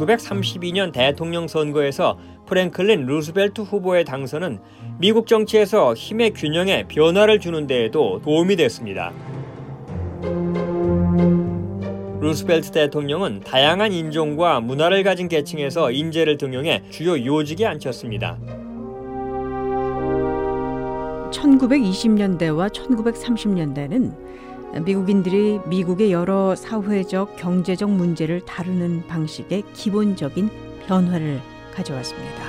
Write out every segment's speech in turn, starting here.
1932년 대통령 선거에서 프랭클린 루스벨트 후보의 당선은 미국 정치에서 힘의 균형에 변화를 주는 데에도 도움이 됐습니다. 루스벨트 대통령은 다양한 인종과 문화를 가진 계층에서 인재를 등용해 주요 요직에 앉혔습니다. 1920년대와 1930년대는 미국인들이 미국의 여러 사회적, 경제적 문제를 다루는 방식의 기본적인 변화를 가져왔습니다.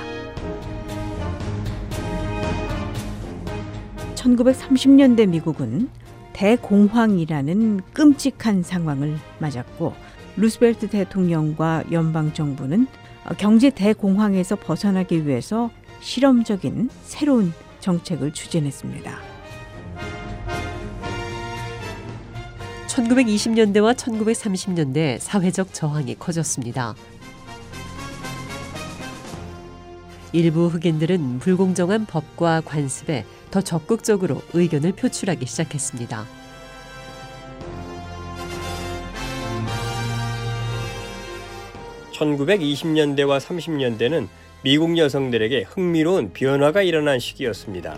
1930년대 미국은 대공황이라는 끔찍한 상황을 맞았고 루스벨트 대통령과 연방 정부는 경제 대공황에서 벗어나기 위해서 실험적인 새로운 정책을 추진했습니다. 1920년대와 1930년대 사회적 저항이 커졌습니다. 일부 흑인들은 불공정한 법과 관습에 더 적극적으로 의견을 표출하기 시작했습니다. (1920년대와 30년대는) 미국 여성들에게 흥미로운 변화가 일어난 시기였습니다.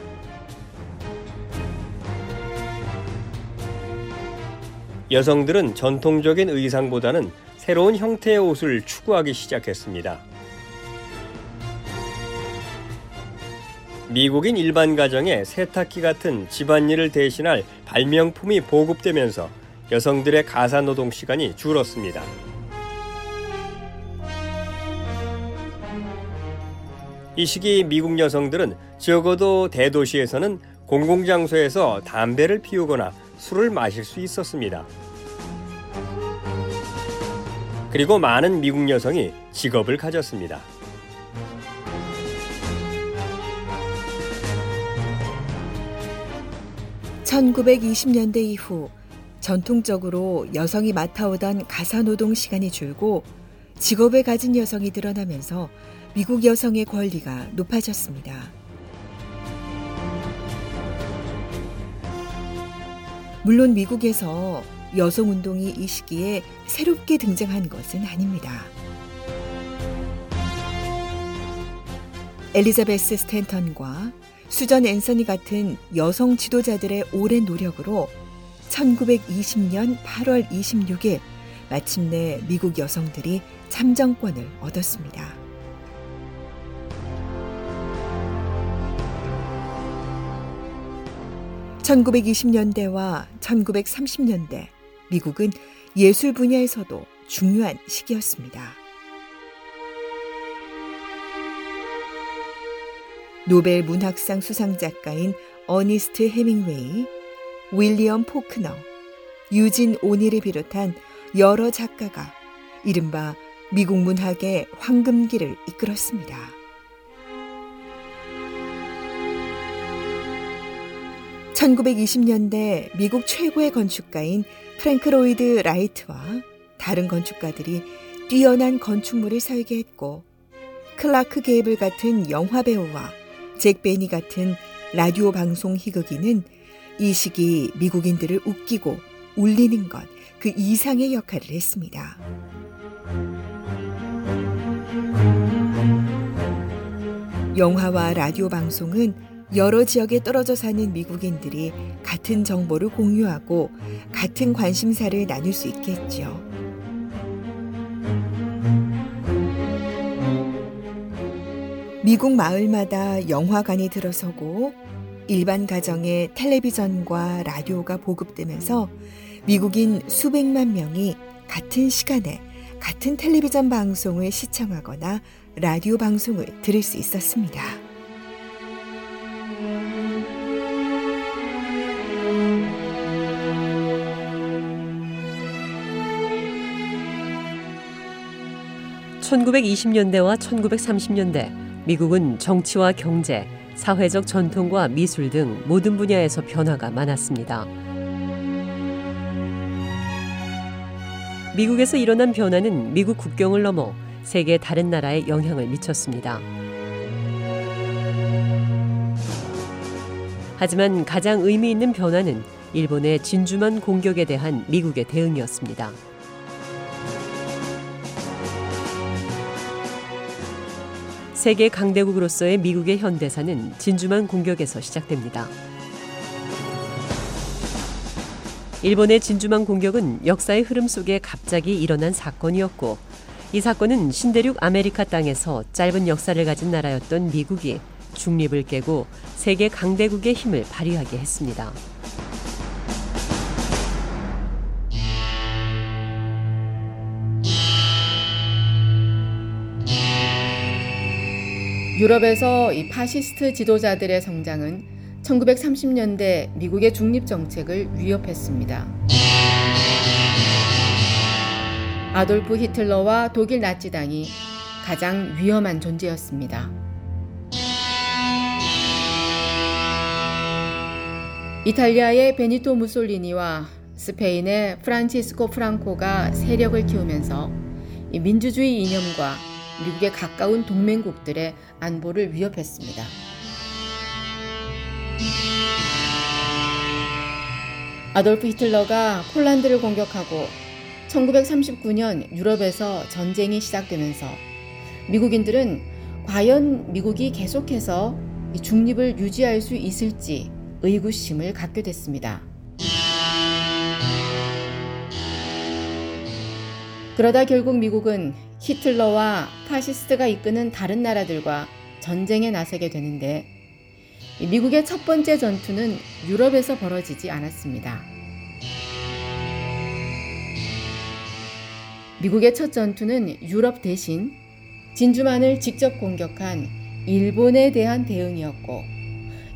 여성들은 전통적인 의상보다는 새로운 형태의 옷을 추구하기 시작했습니다. 미국인 일반 가정에 세탁기 같은 집안일을 대신할 발명품이 보급되면서 여성들의 가사 노동 시간이 줄었습니다. 이 시기 미국 여성들은 적어도 대도시에서는 공공장소에서 담배를 피우거나 술을 마실 수 있었습니다. 그리고 많은 미국 여성이 직업을 가졌습니다. (1920년대) 이후 전통적으로 여성이 맡아오던 가사노동 시간이 줄고 직업을 가진 여성이 드러나면서 미국 여성의 권리가 높아졌습니다. 물론 미국에서 여성 운동이 이 시기에 새롭게 등장한 것은 아닙니다. 엘리자베스 스탠턴과 수전 앤서니 같은 여성 지도자들의 오랜 노력으로 1920년 8월 26일 마침내 미국 여성들이 참정권을 얻었습니다. 1920년대와 1930년대 미국은 예술 분야에서도 중요한 시기였습니다. 노벨 문학상 수상 작가인 어니스트 헤밍웨이, 윌리엄 포크너, 유진 오닐을 비롯한 여러 작가가 이른바 미국 문학의 황금기를 이끌었습니다. 1920년대 미국 최고의 건축가인 프랭크 로이드 라이트와 다른 건축가들이 뛰어난 건축물을 설계 했고 클라크 게이블 같은 영화 배우와 잭 베니 같은 라디오 방송 희극인은 이 시기 미국인들을 웃기고 울리는 것 그 이상의 역할을 했습니다. 영화와 라디오 방송은 여러 지역에 떨어져 사는 미국인들이 같은 정보를 공유하고 같은 관심사를 나눌 수 있겠죠. 미국 마을마다 영화관이 들어서고 일반 가정에 텔레비전과 라디오가 보급되면서 미국인 수백만 명이 같은 시간에 같은 텔레비전 방송을 시청하거나 라디오 방송을 들을 수 있었습니다. 1920년대와 1930년대 미국은 정치와 경제, 사회적 전통과 미술 등 모든 분야에서 변화가 많았습니다. 미국에서 일어난 변화는 미국 국경을 넘어 세계 다른 나라에 영향을 미쳤습니다. 하지만 가장 의미 있는 변화는 일본의 진주만 공격에 대한 미국의 대응이었습니다. 세계 강대국으로서의 미국의 현대사는 진주만 공격에서 시작됩니다. 일본의 진주만 공격은 역사의 흐름 속에 갑자기 일어난 사건이었고 이 사건은 신대륙 아메리카 땅에서 짧은 역사를 가진 나라였던 미국이 중립을 깨고 세계 강대국의 힘을 발휘하게 했습니다. 유럽에서 이 파시스트 지도자들의 성장은 1930년대 미국의 중립 정책을 위협했습니다. 아돌프 히틀러와 독일 나치당이 가장 위험한 존재였습니다. 이탈리아의 베니토 무솔리니와 스페인의 프란치스코 프랑코가 세력을 키우면서 민주주의 이념과 미국의 가까운 동맹국들의 안보를 위협했습니다. 아돌프 히틀러가 폴란드를 공격하고 1939년 유럽에서 전쟁이 시작되면서 미국인들은 과연 미국이 계속해서 중립을 유지할 수 있을지 의구심을 갖게 됐습니다. 그러다 결국 미국은 히틀러와 파시스트가 이끄는 다른 나라들과 전쟁에 나서게 되는데 미국의 첫 번째 전투는 유럽에서 벌어지지 않았습니다. 미국의 첫 전투는 유럽 대신 진주만을 직접 공격한 일본에 대한 대응이었고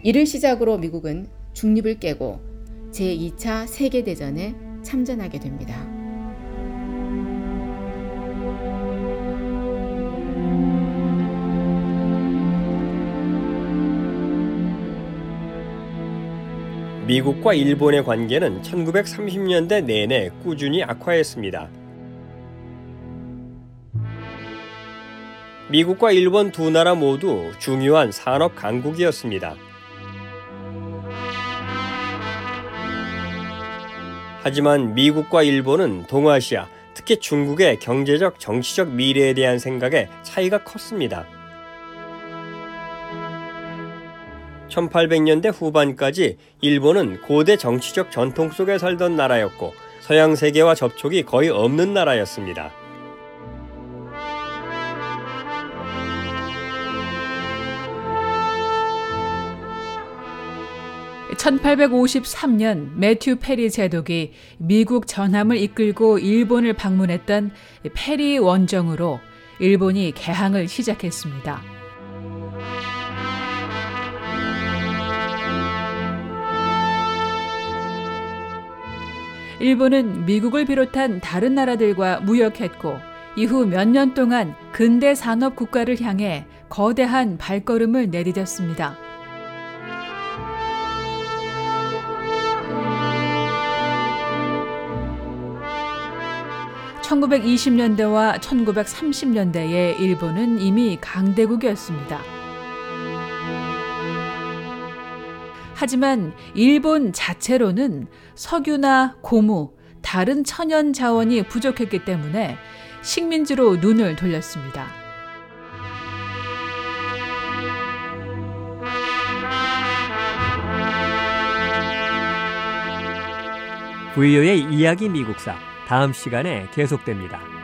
이를 시작으로 미국은 중립을 깨고 제2차 세계대전에 참전하게 됩니다. 미국과 일본의 관계는 1930년대 내내 꾸준히 악화했습니다. 미국과 일본 두 나라 모두 중요한 산업 강국이었습니다. 하지만 미국과 일본은 동아시아, 특히 중국의 경제적, 정치적 미래에 대한 생각에 차이가 컸습니다. 1800년대 후반까지 일본은 고대 정치적 전통 속에 살던 나라였고 서양 세계와 접촉이 거의 없는 나라였습니다. (1853년) 매튜 페리 제독이 미국 전함을 이끌고 일본을 방문했던 페리 원정으로 일본이 개항을 시작했습니다. 일본은 미국을 비롯한 다른 나라들과 무역했고 이후 몇 년 동안 근대 산업 국가를 향해 거대한 발걸음을 내디뎠습니다. (1920년대와 1930년대에) 일본은 이미 강대국이었습니다. 하지만 일본 자체로는 석유나 고무, 다른 천연 자원이 부족했기 때문에 식민지로 눈을 돌렸습니다. 부이의 이야기 미국사 다음 시간에 계속됩니다.